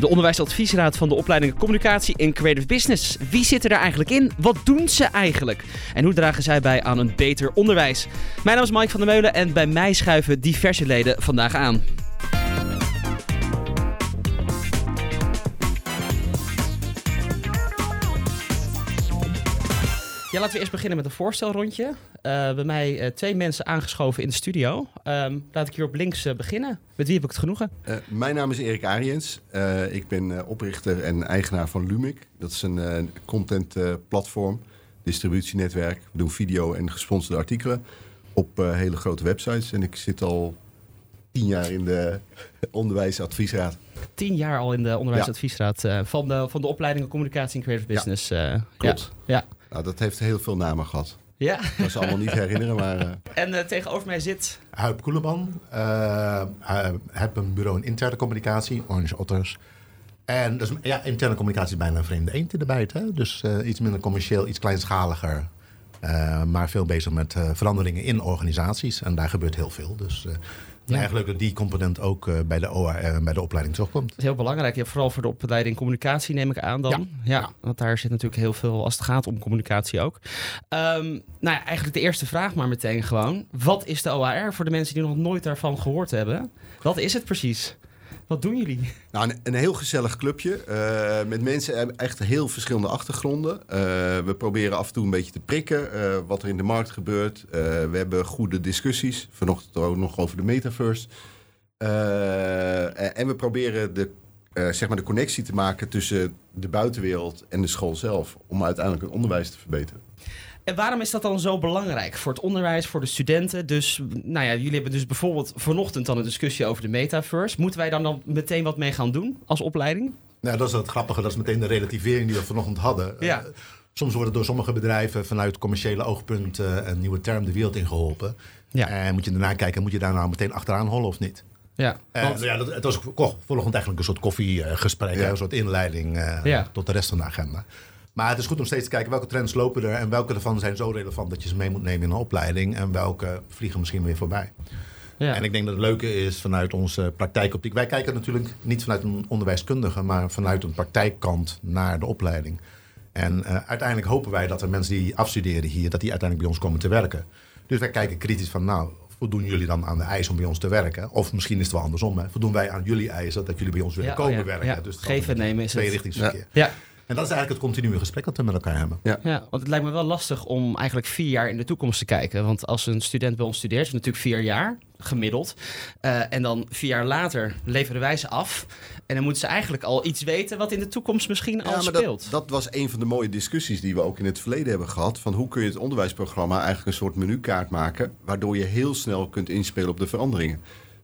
De onderwijsadviesraad van de opleidingen Communicatie en Creative Business. Wie zit er eigenlijk in? Wat doen ze eigenlijk? En hoe dragen zij bij aan een beter onderwijs? Mijn naam is Mike van der Meulen en bij mij schuiven diverse leden vandaag aan. Ja, laten we eerst beginnen met een voorstelrondje. Uh, bij mij uh, twee mensen aangeschoven in de studio. Um, laat ik hier op links uh, beginnen. Met wie heb ik het genoegen? mijn naam is Erik Ariens. ik ben oprichter en eigenaar van Lumic. Dat is een contentplatform, distributienetwerk. We doen video en gesponsorde artikelen op hele grote websites. En ik zit al tien jaar in de onderwijsadviesraad. Tien jaar al in de onderwijsadviesraad ja. van, de, van de opleidingen Communicatie en Creative Business. Ja, klopt. Ja. ja. Nou, dat heeft heel veel namen gehad. Ja. Ik kan ze allemaal niet herinneren, maar... Uh... En uh, tegenover mij zit... Huip Koeleman. Uh, heb een bureau in interne communicatie, Orange Otters. En dus, ja, interne communicatie is bijna een vreemde eend in de bijt. Hè? Dus iets minder commercieel, iets kleinschaliger. maar veel bezig met veranderingen in organisaties. En daar gebeurt heel veel. Dus ja. Eigenlijk dat die component ook uh, bij de OAR en bij de opleiding terugkomt. Dat is heel belangrijk. Ja, vooral voor de opleiding communicatie neem ik aan dan. Ja. ja. want daar zit natuurlijk heel veel als het gaat om communicatie ook. Um, nou ja, eigenlijk de eerste vraag maar meteen gewoon. Wat is de OAR voor de mensen die nog nooit daarvan gehoord hebben? Wat is het precies? Wat doen jullie? Nou, een, een heel gezellig clubje. Uh, met mensen echt heel verschillende achtergronden. Uh, we proberen af en toe een beetje te prikken uh, wat er in de markt gebeurt. we hebben goede discussies. Vanochtend ook nog over de metaverse. en we proberen de, zeg maar de connectie te maken tussen de buitenwereld en de school zelf. Om uiteindelijk het onderwijs te verbeteren. En waarom is dat dan zo belangrijk voor het onderwijs, voor de studenten? Dus, nou ja, jullie hebben dus bijvoorbeeld vanochtend dan een discussie over de metaverse. Moeten wij dan, dan meteen wat mee gaan doen als opleiding? Nou, dat is het grappige. Dat is meteen de relativering die we vanochtend hadden. Ja. Uh, soms worden door sommige bedrijven vanuit commerciële oogpunt uh, een nieuwe term de wereld ingeholpen. Ja. En moet je daarna kijken, moet je daar nou meteen achteraan hollen of niet? Ja, want... ja dat, het was volgend eigenlijk een soort koffiegesprek, ja. een soort inleiding ja. tot de rest van de agenda. Maar het is goed om steeds te kijken welke trends lopen er en welke ervan zijn zo relevant dat je ze mee moet nemen in een opleiding en welke vliegen misschien weer voorbij. Ja. En ik denk dat het leuke is vanuit onze praktijkoptiek. Wij kijken natuurlijk niet vanuit een onderwijskundige, maar vanuit een praktijkkant naar de opleiding. En uh, uiteindelijk hopen wij dat er mensen die afstuderen hier, dat die uiteindelijk bij ons komen te werken. Dus wij kijken kritisch van, nou, voldoen jullie dan aan de eisen om bij ons te werken? Of misschien is het wel andersom. Hè? Voldoen wij aan jullie eisen dat jullie bij ons willen ja, komen oh ja, werken? Dus Geven en nemen is twee richtingsverkeer. Ja. En dat is eigenlijk het continue gesprek dat we met elkaar hebben. Ja. ja, want het lijkt me wel lastig om eigenlijk vier jaar in de toekomst te kijken. Want als een student bij ons studeert, is het natuurlijk vier jaar gemiddeld. Uh, en dan vier jaar later leveren wij ze af. En dan moeten ze eigenlijk al iets weten wat in de toekomst misschien ja, al speelt. Dat, dat, was een van de mooie discussies die we ook in het verleden hebben gehad. Van hoe kun je het onderwijsprogramma eigenlijk een soort menukaart maken. Waardoor je heel snel kunt inspelen op de veranderingen.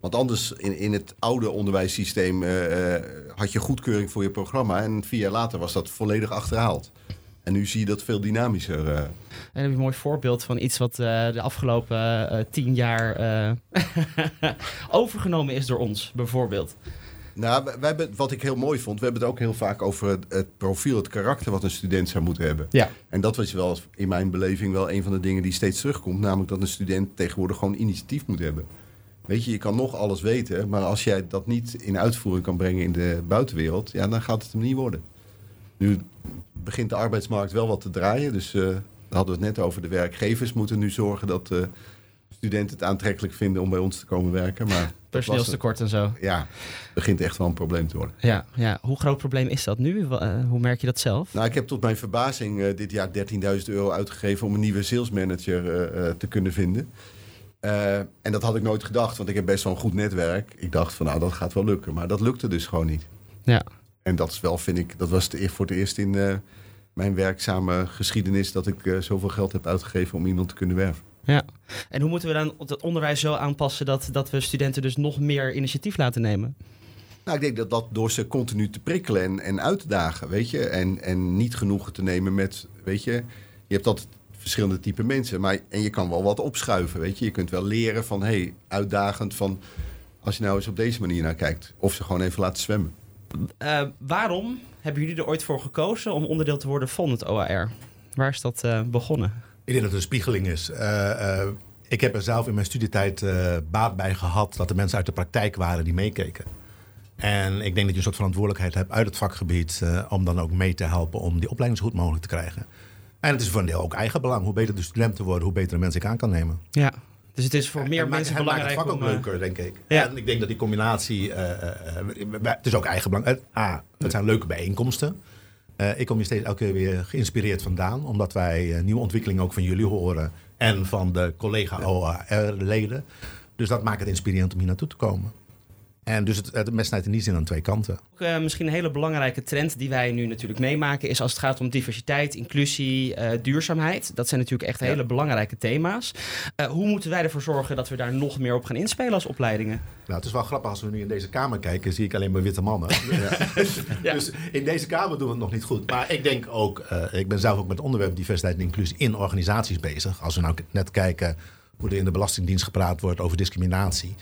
Want anders in, in het oude onderwijssysteem uh, had je goedkeuring voor je programma. En vier jaar later was dat volledig achterhaald. En nu zie je dat veel dynamischer. Uh. En heb je een mooi voorbeeld van iets wat uh, de afgelopen uh, tien jaar overgenomen is door ons, bijvoorbeeld. Nou, wij hebben, wat ik heel mooi vond, we hebben het ook heel vaak over het, het, profiel, het karakter wat een student zou moeten hebben. Ja. En dat was wel in mijn beleving wel een van de dingen die steeds terugkomt. Namelijk dat een student tegenwoordig gewoon initiatief moet hebben. Weet je, je kan nog alles weten, maar als jij dat niet in uitvoering kan brengen in de buitenwereld, ja, dan gaat het hem niet worden. Nu begint de arbeidsmarkt wel wat te draaien, dus uh, hadden we het net over. De werkgevers moeten nu zorgen dat uh, studenten het aantrekkelijk vinden om bij ons te komen werken. Maar Personeelstekort en zo. Ja, begint echt wel een probleem te worden. Ja, ja. hoe groot probleem is dat nu? Uh, hoe merk je dat zelf? Nou, ik heb tot mijn verbazing dit jaar 13.000 euro uitgegeven om een nieuwe salesmanager te kunnen vinden. Uh, en dat had ik nooit gedacht, want ik heb best wel een goed netwerk. Ik dacht van nou, dat gaat wel lukken. Maar dat lukte dus gewoon niet. Ja. En dat is wel, vind ik, dat was voor het eerst in uh, mijn werkzame geschiedenis dat ik uh, zoveel geld heb uitgegeven om iemand te kunnen werven. Ja. En hoe moeten we dan het onderwijs zo aanpassen dat, dat we studenten dus nog meer initiatief laten nemen? Nou, ik denk dat dat door ze continu te prikkelen en, en uit te dagen, weet je. En, en niet genoegen te nemen met, weet je, je hebt dat verschillende type mensen. Maar, en je kan wel wat opschuiven, weet je. Je kunt wel leren van, hey, uitdagend van... als je nou eens op deze manier naar kijkt. Of ze gewoon even laten zwemmen. Uh, waarom hebben jullie er ooit voor gekozen om onderdeel te worden van het OAR? Waar is dat uh, begonnen? Ik denk dat het een spiegeling is. Uh, ik heb er zelf in mijn studietijd baat bij gehad... dat er mensen uit de praktijk waren die meekeken. En ik denk dat je een soort verantwoordelijkheid hebt uit het vakgebied om dan ook mee te helpen om die opleiding zo goed mogelijk te krijgen. En het is voor een deel ook eigen belang. Hoe beter de studenten worden, hoe beter de mensen ik aan kan nemen. Ja, dus het is voor meer mensen belangrijk. Het maakt het vak ook leuker, denk ik. Ja. En ik denk dat die combinatie. Uh, het is ook eigen belang. A, het zijn leuke bijeenkomsten. Uh, ik kom hier steeds elke keer weer geïnspireerd vandaan. Omdat wij nieuwe ontwikkelingen ook van jullie horen. En van de collega OAR-leden. Dus dat maakt het inspirerend om hier naartoe te komen. En dus het, het mes snijdt in die zin aan twee kanten. Uh, misschien een hele belangrijke trend die wij nu natuurlijk meemaken... is als het gaat om diversiteit, inclusie, uh, duurzaamheid. Dat zijn natuurlijk echt hele belangrijke thema's. Uh, hoe moeten wij ervoor zorgen dat we daar nog meer op gaan inspelen als opleidingen? Nou, het is wel grappig als we nu in deze kamer kijken... zie ik alleen maar witte mannen. ja. Dus in deze kamer doen we het nog niet goed. Maar ik denk ook... ik ben zelf ook met onderwerp diversiteit en inclusie in organisaties bezig. Als we nou net kijken hoe er in de Belastingdienst gepraat wordt over discriminatie...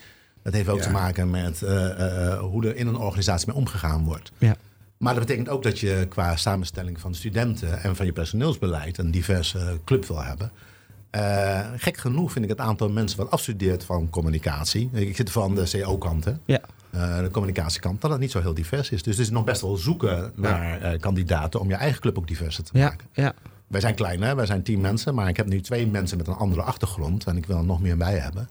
Dat heeft ook te maken met uh, uh, hoe er in een organisatie mee omgegaan wordt. Ja. Maar dat betekent ook dat je qua samenstelling van studenten en van je personeelsbeleid een diverse club wil hebben. Uh, gek genoeg vind ik het aantal mensen wat afstudeert van communicatie. Ik zit van de CO-kant, ja. de communicatiekant, dat het niet zo heel divers is. Dus het is nog best wel zoeken naar kandidaten om je eigen club ook diverser te maken. Ja. Wij zijn klein, hè? wij zijn tien mensen, maar ik heb nu twee mensen met een andere achtergrond en ik wil er nog meer bij hebben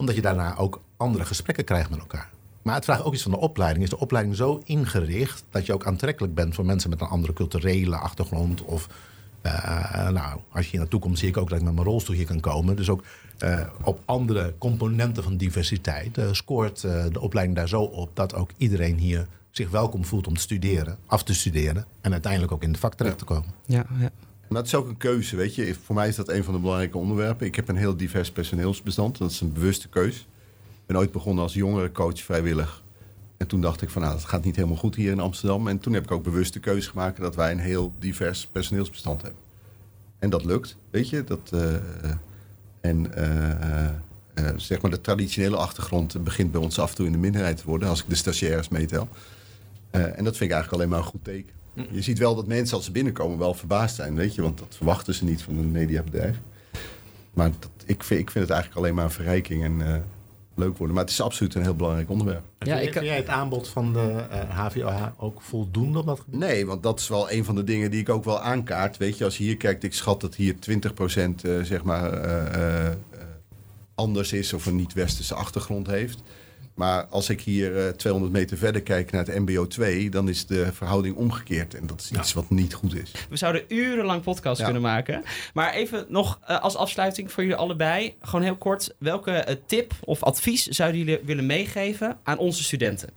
omdat je daarna ook andere gesprekken krijgt met elkaar. Maar het vraagt ook iets van de opleiding. Is de opleiding zo ingericht dat je ook aantrekkelijk bent voor mensen met een andere culturele achtergrond? Of uh, nou, als je hier naartoe komt, zie ik ook dat ik met mijn rolstoel hier kan komen. Dus ook uh, op andere componenten van diversiteit scoort de opleiding daar zo op dat ook iedereen hier zich welkom voelt om te studeren, af te studeren en uiteindelijk ook in het vak terecht te komen. Ja, ja. Het is ook een keuze, weet je. Voor mij is dat een van de belangrijke onderwerpen. Ik heb een heel divers personeelsbestand. Dat is een bewuste keus. Ik ben ooit begonnen als jongere coach vrijwillig. En toen dacht ik van, nou, dat gaat niet helemaal goed hier in Amsterdam. En toen heb ik ook bewust de keuze gemaakt dat wij een heel divers personeelsbestand hebben. En dat lukt, weet je. Dat, uh, en uh, uh, zeg maar de traditionele achtergrond begint bij ons af en toe in de minderheid te worden, als ik de stagiaires meetel. en dat vind ik eigenlijk alleen maar een goed teken. Je ziet wel dat mensen als ze binnenkomen wel verbaasd zijn, weet je, want dat verwachten ze niet van een mediabedrijf. Maar dat, ik, vind, ik vind het eigenlijk alleen maar een verrijking en uh, leuk worden. Maar het is absoluut een heel belangrijk onderwerp. Ja, ik, vind jij het aanbod van de uh, eh, HVOH ook voldoende op dat gebied? Nee, want dat is wel een van de dingen die ik ook wel aankaart. Weet je, als je hier kijkt, ik schat dat hier 20% uh, zeg maar uh, anders is of een niet-westerse achtergrond heeft. Maar als ik hier uh, eh, 200 meter verder kijk naar het MBO 2, dan is de verhouding omgekeerd. En dat is iets wat niet goed is. We zouden urenlang podcast kunnen maken. Maar even nog uh, als afsluiting voor jullie allebei. Gewoon heel kort. Welke uh, tip of advies zouden jullie willen meegeven aan onze studenten?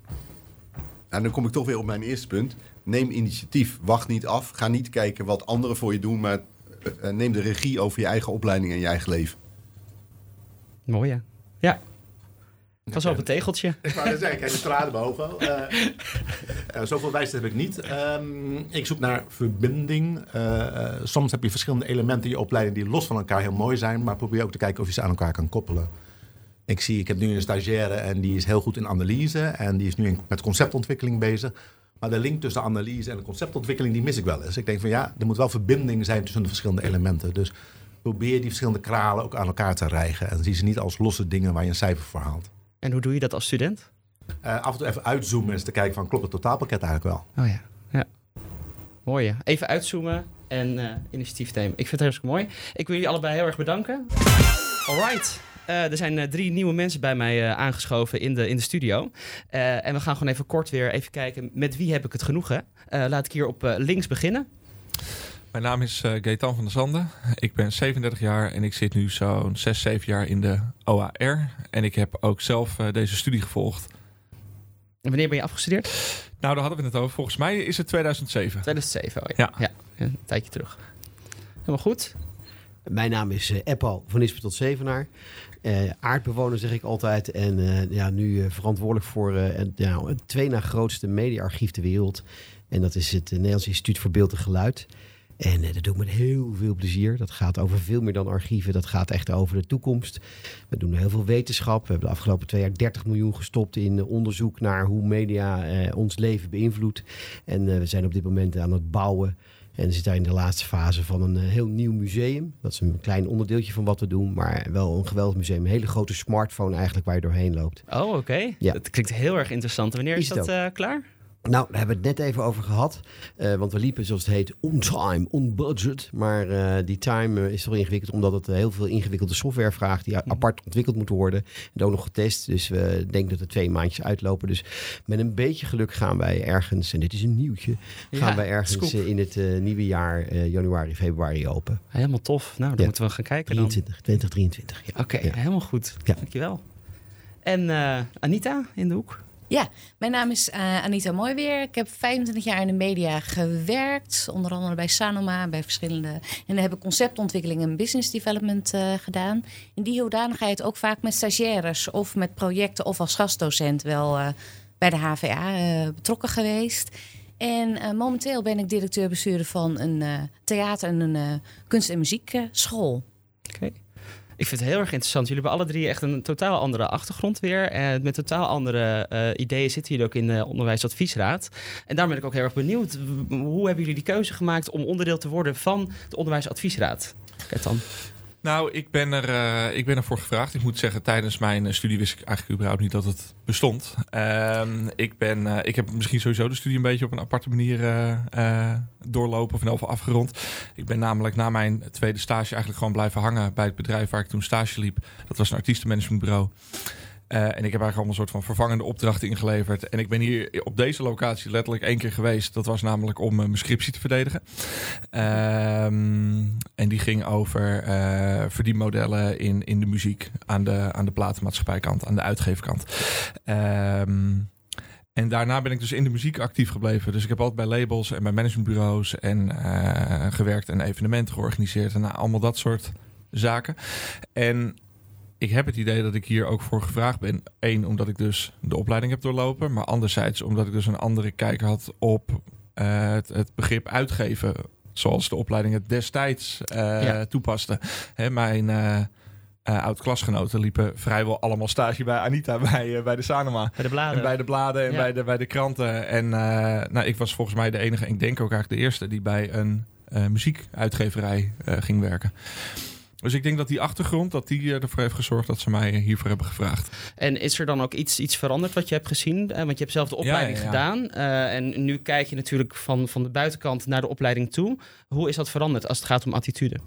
Nou, dan kom ik toch weer op mijn eerste punt. Neem initiatief. Wacht niet af. Ga niet kijken wat anderen voor je doen. Maar neem de regie over je eigen opleiding en je eigen leven. Mooi ja. Ja, Pas op een tegeltje. Ik wou zeggen, ik heb de tranen boven. Uh, uh, zoveel wijsheid heb ik niet. Um, ik zoek naar verbinding. Uh, soms heb je verschillende elementen in je opleiding die los van elkaar heel mooi zijn. Maar probeer ook te kijken of je ze aan elkaar kan koppelen. Ik zie, ik heb nu een stagiaire en die is heel goed in analyse. En die is nu in, met conceptontwikkeling bezig. Maar de link tussen analyse en de conceptontwikkeling, die mis ik wel eens. Ik denk van ja, er moet wel verbinding zijn tussen de verschillende elementen. Dus probeer die verschillende kralen ook aan elkaar te rijgen. En zie ze niet als losse dingen waar je een cijfer voor haalt. En hoe doe je dat als student? Uh, af en toe even uitzoomen en te kijken van klopt het totaalpakket eigenlijk wel. Oh ja, ja. Mooi ja. Even uitzoomen en uh, initiatief nemen. Ik vind het hartstikke mooi. Ik wil jullie allebei heel erg bedanken. Alright. Uh, er zijn drie nieuwe mensen bij mij aangeschoven in de, in de studio. en we gaan gewoon even kort weer even kijken met wie heb ik het genoegen. laat ik hier op links beginnen. Mijn naam is uh, Gaetan van der Zanden. Ik ben 37 jaar en ik zit nu zo'n 6, 7 jaar in de OAR. En ik heb ook zelf uh, deze studie gevolgd. En wanneer ben je afgestudeerd? Nou, daar hadden we het over. Volgens mij is het 2007. 2007, oh ja. ja. ja een tijdje terug. Helemaal goed. Mijn naam is uh, Eppo van Ispe tot Zevenaar. Uh, aardbewoner zeg ik altijd. En uh, ja, nu verantwoordelijk voor ja, het twee na grootste mediaarchief ter wereld. En dat is het Nederlands Instituut voor Beeld en Geluid. En uh, dat doe ik met heel veel plezier. Dat gaat over veel meer dan archieven. Dat gaat echt over de toekomst. We doen heel veel wetenschap. We hebben de afgelopen twee jaar 30 miljoen gestopt in uh, onderzoek naar hoe media uh, ons leven beïnvloedt. En we zijn op dit moment aan het bouwen En we zitten in de laatste fase van een heel nieuw museum. Dat is een klein onderdeeltje van wat we doen, maar wel een geweldig museum. Een hele grote smartphone eigenlijk waar je doorheen loopt. Oh, oké. Ja. Dat klinkt heel erg interessant. Wanneer is, is dat klaar? Nou, daar hebben we het net even over gehad. Uh, want we liepen, zoals het heet, on time, on budget. Maar uh, die time uh, is toch ingewikkeld, omdat het heel veel ingewikkelde software vraagt die mhm. apart ontwikkeld moet worden. En ook nog getest. Dus we denken dat er twee maandjes uitlopen. Dus met een beetje geluk gaan wij ergens, en dit is een nieuwtje, gaan wij ergens in het nieuwe jaar, januari, februari open. Helemaal tof. Nou, dan ja. moeten we gaan kijken. 23, 2023. Ja. Oké, okay, helemaal goed. Dankjewel. En Anita in de hoek? Ja, mijn naam is uh, Anita Mooiweer. Ik heb 25 jaar in de media gewerkt. Onder andere bij Sanoma, bij verschillende... En dan heb ik conceptontwikkeling en business development uh, gedaan. In die hoedanigheid ook vaak met stagiaires... of met projecten of als gastdocent wel uh, bij de HVA betrokken geweest. En momenteel ben ik directeur-bestuurder van een theater- en een kunst- en muziekschool. Oké. Ik vind het heel erg interessant. Jullie hebben alle drie echt een totaal andere achtergrond weer. En met totaal andere uh, ideeën zitten jullie ook in de onderwijsadviesraad. En daar ben ik ook heel erg benieuwd. Hoe hebben jullie die keuze gemaakt om onderdeel te worden van de onderwijsadviesraad? Kijk dan. Nou, ik ben, er, uh, ik ben ervoor gevraagd. Ik moet zeggen, tijdens mijn eh, studie wist ik eigenlijk überhaupt niet dat het bestond. Uh, ik, ben, uh, ik heb misschien sowieso de studie een beetje op een aparte manier doorlopen of in afgerond. Ik ben namelijk na mijn tweede stage eigenlijk gewoon blijven hangen bij het bedrijf waar ik toen stage liep. Dat was een artiestenmanagementbureau. Uh, en ik heb eigenlijk allemaal een soort van vervangende opdrachten ingeleverd. En ik ben hier op deze locatie letterlijk één keer geweest. Dat was namelijk om uh, mijn scriptie te verdedigen. Um, en die ging over uh, verdienmodellen in, in de muziek. Aan de, aan de platenmaatschappijkant, aan de uitgeefkant. Um, en daarna ben ik dus in de muziek actief gebleven. Dus ik heb altijd bij labels en bij managementbureaus en gewerkt en evenementen georganiseerd. En allemaal dat soort zaken. En ik heb het idee dat ik hier ook voor gevraagd ben. Eén, omdat ik dus de opleiding heb doorlopen. Maar anderzijds omdat ik dus een andere kijk had op uh, het, het, begrip uitgeven. Zoals de opleiding het destijds uh, ja. toepaste. Hè, mijn uh, oud-klasgenoten liepen vrijwel allemaal stage bij Anita, bij, bij de Sanoma. Bij de bladen. En bij de bladen en ja. bij, de, bij de kranten. En nou, ik was volgens mij de enige, ik denk ook eigenlijk de eerste, die bij een muziekuitgeverij ging werken. Dus ik denk dat die achtergrond, dat die ervoor heeft gezorgd dat ze mij hiervoor hebben gevraagd. En is er dan ook iets, iets veranderd wat je hebt gezien? Want je hebt zelf de opleiding ja, ja, ja. gedaan. Uh, en nu kijk je natuurlijk van, van de buitenkant naar de opleiding toe. Hoe is dat veranderd als het gaat om attitude?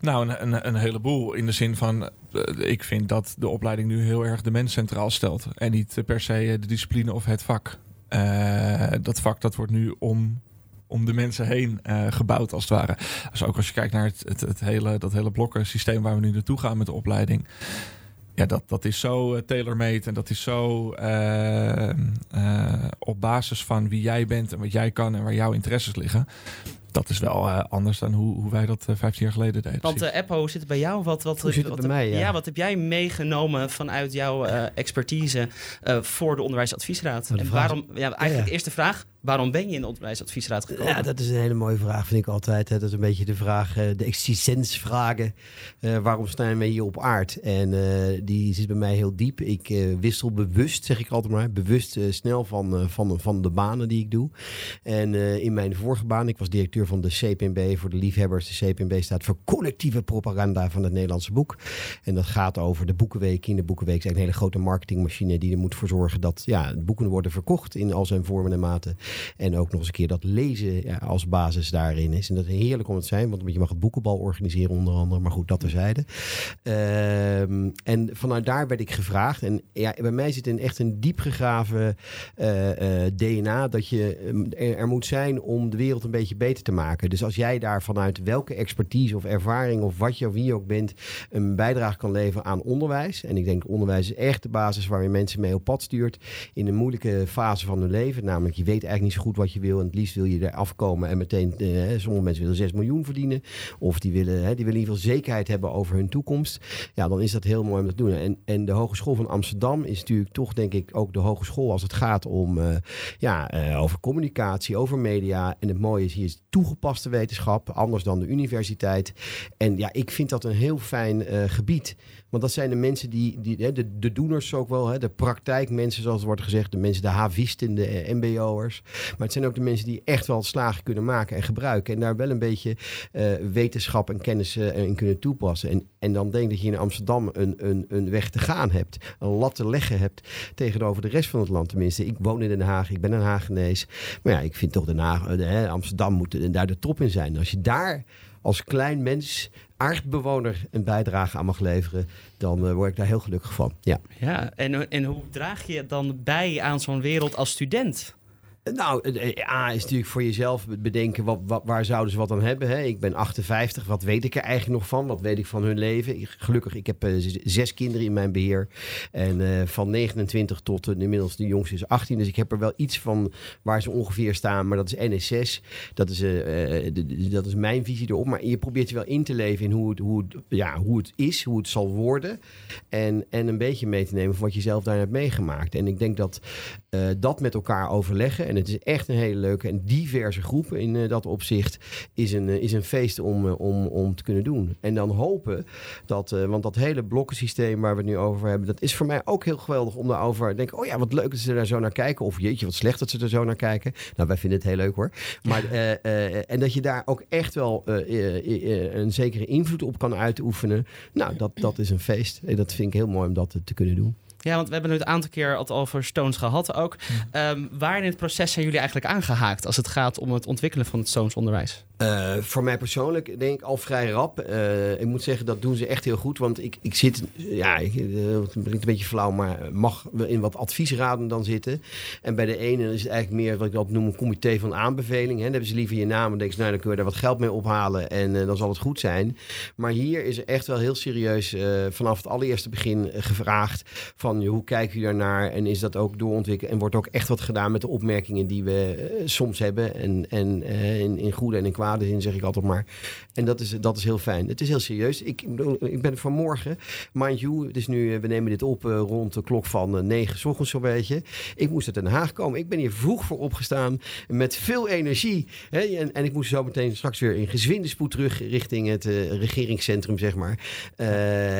Nou, een, een, een, heleboel. In de zin van, uh, ik vind dat de opleiding nu heel erg de mens centraal stelt. En niet per se de discipline of het vak. Uh, dat vak dat wordt nu om om de mensen heen uh, gebouwd, als het ware. Dus ook als je kijkt naar het, het, het hele, dat hele blokkensysteem waar we nu naartoe gaan met de opleiding. Ja, dat, dat is zo uh, tailor-made en dat is zo uh, op basis van wie jij bent en wat jij kan en waar jouw interesses liggen dat is wel uh, anders dan hoe, hoe wij dat uh, 15 jaar geleden deden. Want uh, Eppo zit bij jou. Wat, wat, hoe zit wat, bij mij, ja. ja. wat heb jij meegenomen vanuit jouw expertise voor de onderwijsadviesraad? En waarom, ja, eigenlijk de eerste vraag, waarom ben je in de onderwijsadviesraad gekomen? Ja, dat is een hele mooie vraag, vind ik altijd. Hè. Dat is een beetje de vraag, de existentievragen. waarom staan we hier op aard? En die zit bij mij heel diep. Ik wissel bewust, zeg ik altijd maar, bewust snel van, van, van de banen die ik doe. En in mijn vorige baan, ik was directeur van de CPNB voor de liefhebbers. De CPNB staat voor collectieve propaganda van het Nederlandse boek. En dat gaat over de Boekenweek. Kinderboekenweek is een hele grote marketingmachine die er moet voor zorgen dat ja, boeken worden verkocht in al zijn vormen en maten. En ook nog eens een keer dat lezen ja, als basis daarin is. En dat is heerlijk om het zijn, want je mag het boekenbal organiseren onder andere. Maar goed, dat terzijde. Um, en vanuit daar werd ik gevraagd. En ja, bij mij zit een echt een diep gegraven uh, uh, DNA dat je er, er moet zijn om de wereld een beetje beter te maken. Dus als jij daar vanuit welke expertise of ervaring of wat je of wie ook bent, een bijdrage kan leveren aan onderwijs. En ik denk onderwijs is echt de basis waar je mensen mee op pad stuurt in een moeilijke fase van hun leven. Namelijk, je weet eigenlijk niet zo goed wat je wil en het liefst wil je er afkomen en meteen, eh, sommige mensen willen 6 miljoen verdienen. Of die willen, die willen in ieder zekerheid hebben over hun toekomst. Ja, dan is dat heel mooi om te doen. En, en de Hogeschool van Amsterdam is natuurlijk toch denk ik ook de hogeschool als het gaat om uh, ja, uh, over communicatie, over media. En het mooie is hier is toegepaste wetenschap, anders dan de universiteit. En ja, ik vind dat een heel fijn gebied. Want dat zijn de mensen die, die de, de doeners ook wel, hè, de praktijkmensen zoals wordt gezegd, de mensen, de havisten, de mbo'ers. Maar het zijn ook de mensen die echt wel slagen kunnen maken en gebruiken. En daar wel een beetje wetenschap en kennis in kunnen toepassen. En, en dan denk dat je in Amsterdam een, een, een weg te gaan hebt, een lat te leggen hebt tegenover de rest van het land. Tenminste, ik woon in Den Haag, ik ben een Haagenees. Maar ja, ik vind toch Den Haag, uh, Amsterdam moet daar de top in zijn. Als je daar als klein mens, aardbewoner, een bijdrage aan mag leveren, dan uh, word ik daar heel gelukkig van. Ja, ja en, en hoe draag je dan bij aan zo'n wereld als student? Nou, A is natuurlijk voor jezelf bedenken, wat, wat, waar zouden ze wat aan hebben? Hè? Ik ben 58, wat weet ik er eigenlijk nog van? Wat weet ik van hun leven? Gelukkig, ik heb uh, zes kinderen in mijn beheer. En van 29 tot inmiddels de jongste is 18. Dus ik heb er wel iets van waar ze ongeveer staan. Maar dat is NSS. Dat is, dat is mijn visie erop. Maar je probeert je wel in te leven in hoe het, hoe ja, hoe het is, hoe het zal worden. En, en een beetje mee te nemen van wat je zelf daar hebt meegemaakt. En ik denk dat dat met elkaar overleggen en het is echt een hele leuke en diverse groep in uh, dat opzicht. Is een, uh, is een feest om, uh, om, om te kunnen doen. En dan hopen dat, want dat hele blokkensysteem waar we het nu over hebben, dat is voor mij ook heel geweldig om daarover te denken. Oh ja, wat leuk dat ze daar zo naar kijken. Of jeetje, wat slecht dat ze er zo naar kijken. Nou, wij vinden het heel leuk hoor. Maar, en dat je daar ook echt wel een zekere invloed op kan uitoefenen. Nou, dat, dat is een feest. En dat vind ik heel mooi om dat te kunnen doen. Ja, want we hebben nu het aantal keer al over Stones gehad ook. Um, waar in het proces zijn jullie eigenlijk aangehaakt als het gaat om het ontwikkelen van het Stones onderwijs? Uh, voor mij persoonlijk denk ik al vrij rap. Uh, ik moet zeggen, dat doen ze echt heel goed. Want ik, ik zit, ja, uh, het klinkt een beetje flauw, maar mag in wat adviesraden dan zitten. En bij de ene is het eigenlijk meer wat ik dat noem een comité van aanbeveling. Hè. Dan hebben ze liever je naam en denken ze, nou dan kunnen we daar wat geld mee ophalen en dan zal het goed zijn. Maar hier is er echt wel heel serieus vanaf het allereerste begin gevraagd van hoe kijken jullie daarnaar en is dat ook doorontwikkeld en wordt ook echt wat gedaan met de opmerkingen die we soms hebben en, en in, in goede en in zin zeg ik altijd maar. En dat is, dat is heel fijn. Het is heel serieus. Ik, ik ben vanmorgen, mind you, het is nu, we nemen dit op uh, rond de klok van uh, 9 s ochtends zo'n beetje. Ik moest uit Den Haag komen. Ik ben hier vroeg voor opgestaan met veel energie. Hè? En, en ik moest zo meteen straks weer in gezwinde spoed terug richting het regeringscentrum, zeg maar.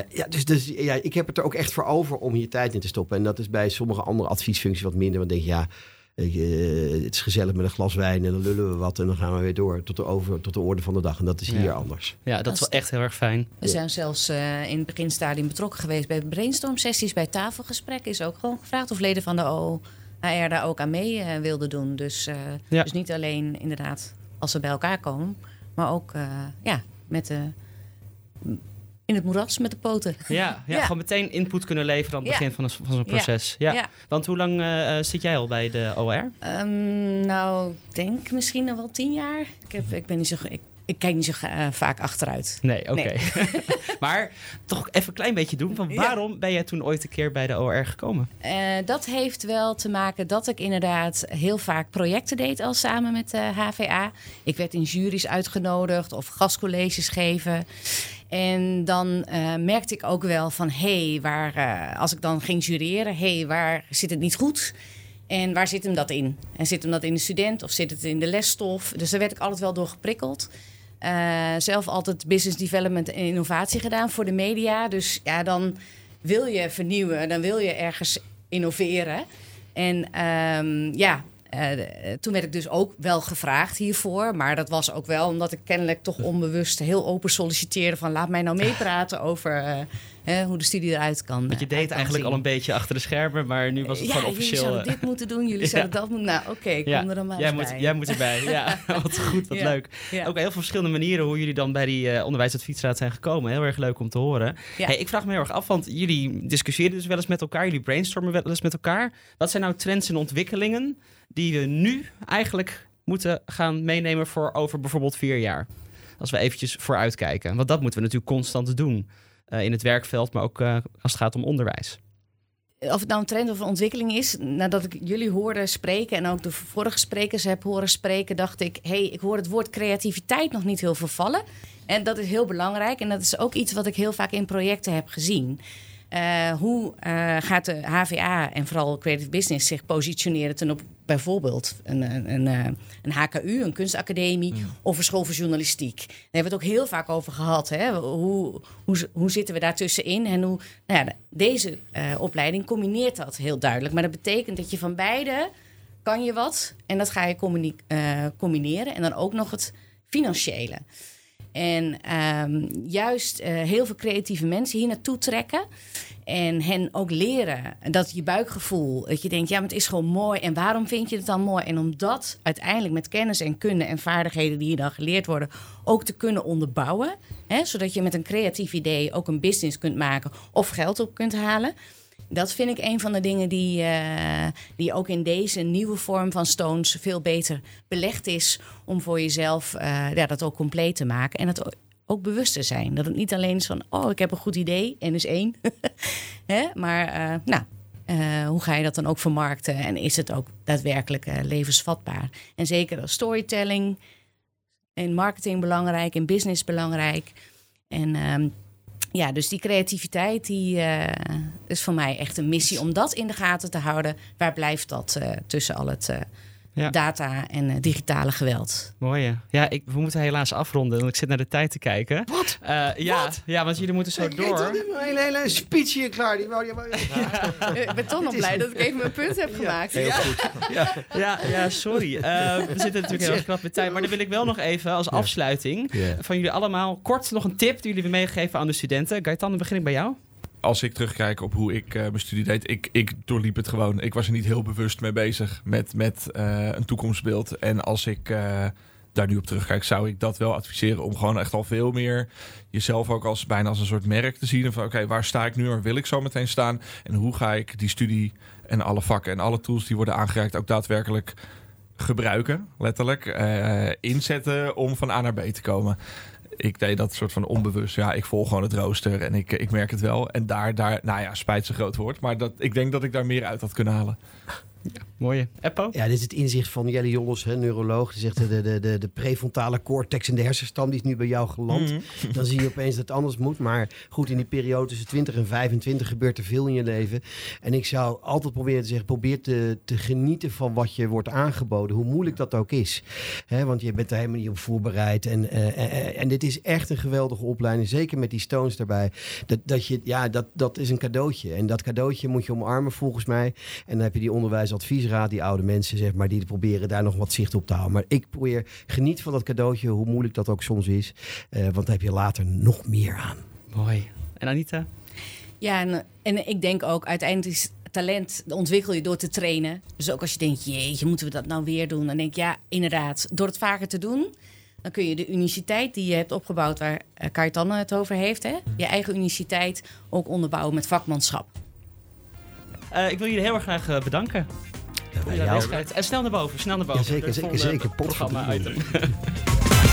ja, dus, dus ja, ik heb het er ook echt voor over om hier tijd in te stoppen. En dat is bij sommige andere adviesfuncties wat minder. Want denk je, ja je, het is gezellig met een glas wijn en dan lullen we wat en dan gaan we weer door tot de, over, tot de orde van de dag. En dat is hier anders. Ja, dat, is wel echt heel erg fijn. We zijn zelfs uh, in het beginstadium betrokken geweest bij brainstorm sessies, bij tafelgesprekken. Is ook gewoon gevraagd of leden van de OHR daar ook aan mee uh, wilden doen. Dus, uh, ja. dus niet alleen inderdaad als ze bij elkaar komen, maar ook ja, met de in het moeras met de poten. Ja, ja, gewoon meteen input kunnen leveren aan het begin van, van zo'n proces. Ja. Want hoe lang uh, zit jij al bij de OR? Um, ehm, nou, ik denk misschien al wel tien jaar. Ik, heb, ik ben niet zo... Ik, ik kijk niet zo uh, vaak achteruit. Nee, oké. Okay. Nee. maar toch even een klein beetje doen. Van waarom ja. ben jij toen ooit een keer bij de OR gekomen? Uh, dat heeft wel te maken dat ik inderdaad heel vaak projecten deed al samen met de HVA. Ik werd in juries uitgenodigd of gastcolleges geven. En dan uh, merkte ik ook wel van, hé, hey, waar, uh, als ik dan ging jureren, hé, hey, waar zit het niet goed? En waar zit hem dat in? En zit hem dat in de student of zit het in de lesstof? Dus daar werd ik altijd wel door geprikkeld. Uh, zelf altijd business development en innovatie gedaan voor de media. Dus ja, dan wil je vernieuwen, dan wil je ergens innoveren. En um, ja, toen werd ik dus ook wel gevraagd hiervoor. Maar dat was ook wel omdat ik kennelijk toch onbewust heel open solliciteerde van laat mij nou meepraten over uh, hè, hoe de studie eruit kan. Want je deed eigenlijk al een beetje achter de schermen, maar nu was het ja, gewoon officieel. Jullie zouden dit moeten doen, jullie zouden dat moeten. Nou, oké, okay, kom er dan maar jij moet, bij. Jij moet erbij. Ja, wat goed, wat leuk. Ook heel veel verschillende manieren hoe jullie dan bij die uh, onderwijsadviesraad zijn gekomen. Heel erg leuk om te horen. Hey, ik vraag me heel erg af, want jullie discussiëren dus wel eens met elkaar, jullie brainstormen wel eens met elkaar. Wat zijn nou trends en ontwikkelingen? Die we nu eigenlijk moeten gaan meenemen voor over bijvoorbeeld vier jaar. Als we eventjes vooruit kijken. Want dat moeten we natuurlijk constant doen. Uh, in het werkveld, maar ook uh, als het gaat om onderwijs. Of het nou een trend of een ontwikkeling is, nadat ik jullie hoorde spreken en ook de vorige sprekers heb horen spreken, dacht ik: hé, hey, ik hoor het woord creativiteit nog niet heel veel vallen. En dat is heel belangrijk. En dat is ook iets wat ik heel vaak in projecten heb gezien. Uh, hoe uh, gaat de HVA en vooral creative business zich positioneren ten op bijvoorbeeld een, een, een, een HKU, een kunstacademie mm. of een school voor journalistiek? Daar hebben we het ook heel vaak over gehad. Hè? Hoe, hoe, hoe zitten we daartussenin? En hoe, nou ja, deze uh, opleiding combineert dat heel duidelijk. Maar dat betekent dat je van beide kan je wat en dat ga je combineren. En dan ook nog het financiële. En um, juist uh, heel veel creatieve mensen hier naartoe trekken. En hen ook leren dat je buikgevoel, dat je denkt, ja, maar het is gewoon mooi. En waarom vind je het dan mooi? En om dat uiteindelijk met kennis en kunde en vaardigheden die hier dan geleerd worden, ook te kunnen onderbouwen. Hè, zodat je met een creatief idee ook een business kunt maken of geld op kunt halen. Dat vind ik een van de dingen die, uh, die ook in deze nieuwe vorm van Stones veel beter belegd is om voor jezelf uh, ja, dat ook compleet te maken. En het ook bewust te zijn. Dat het niet alleen is van, oh, ik heb een goed idee, en is één. Hè? Maar uh, nou, hoe ga je dat dan ook vermarkten? En is het ook daadwerkelijk levensvatbaar? En zeker als storytelling in marketing belangrijk, in business belangrijk. En ehm, ja, dus die creativiteit die, uh, is voor mij echt een missie om dat in de gaten te houden. Waar blijft dat uh, tussen al het uh, ja. data en uh, digitale geweld. Mooi. Ja, ik, we moeten helaas afronden, want ik zit naar de tijd te kijken. Wat? Uh, ja, ja, want jullie moeten zo ik door. Ik heb een hele, hele speech hier klaar. Die wou, die wou, ja. Ik ben toch nog blij dat ik even mijn punt heb gemaakt. Heel goed. Ja, ja, ja sorry. Uh, we zitten natuurlijk heel erg knap met tijd. Maar dan wil ik wel nog even als afsluiting van jullie allemaal kort nog een tip die jullie willen meegeven aan de studenten. Gaetan, dan begin ik bij jou als ik terugkijk op hoe ik uh, mijn studie deed, ik, ik doorliep het gewoon. Ik was er niet heel bewust mee bezig met, met uh, een toekomstbeeld. En als ik uh, daar nu op terugkijk, zou ik dat wel adviseren om gewoon echt al veel meer jezelf ook als bijna als een soort merk te zien. Van oké, waar sta ik nu? Waar wil ik zo meteen staan? En hoe ga ik die studie en alle vakken en alle tools die worden aangereikt ook daadwerkelijk gebruiken, letterlijk, inzetten om van A naar B te komen ik deed dat soort van onbewust. Ja, ik volg gewoon het rooster en ik, ik merk het wel. En daar, daar, nou ja, spijt ze groot woord. Maar dat, ik denk dat ik daar meer uit had kunnen halen. Ja, mooie. Eppo? Ja, dit is het inzicht van Jelle Jolles, hè, neuroloog. Die zegt de, de, de, de prefrontale cortex en de hersenstam die is nu bij jou geland. Mm -hmm. Dan zie je opeens dat het anders moet. Maar goed, in die periode tussen 20 en 25 gebeurt er veel in je leven. En ik zou altijd proberen te zeggen, probeer te, te genieten van wat je wordt aangeboden. Hoe moeilijk dat ook is. Hè, want je bent er helemaal niet op voorbereid. En, uh, en dit is echt een geweldige opleiding. Zeker met die Stones daarbij. Dat, dat, je, ja, dat, dat is een cadeautje. En dat cadeautje moet je omarmen volgens mij. En dan heb je die onderwijsadviesraad, die oude mensen, zeg maar, die proberen daar nog wat zicht op te houden. Maar ik probeer geniet van dat cadeautje, hoe moeilijk dat ook soms is. Uh, want dan heb je later nog meer aan. Mooi. En Anita? Ja, en, en ik denk ook uiteindelijk is talent ontwikkel je door te trainen. Dus ook als je denkt, jeetje, moeten we dat nou weer doen? Dan denk ik, ja, inderdaad, door het vaker te doen... dan kun je de uniciteit die je hebt opgebouwd... waar uh, Kajetan het over heeft, hè? je eigen uniciteit ook onderbouwen met vakmanschap. Uh, ik wil jullie heel erg graag uh, bedanken. Ja, En snel naar boven, snel naar boven. Ja, zeker, zeker, zeker. Pot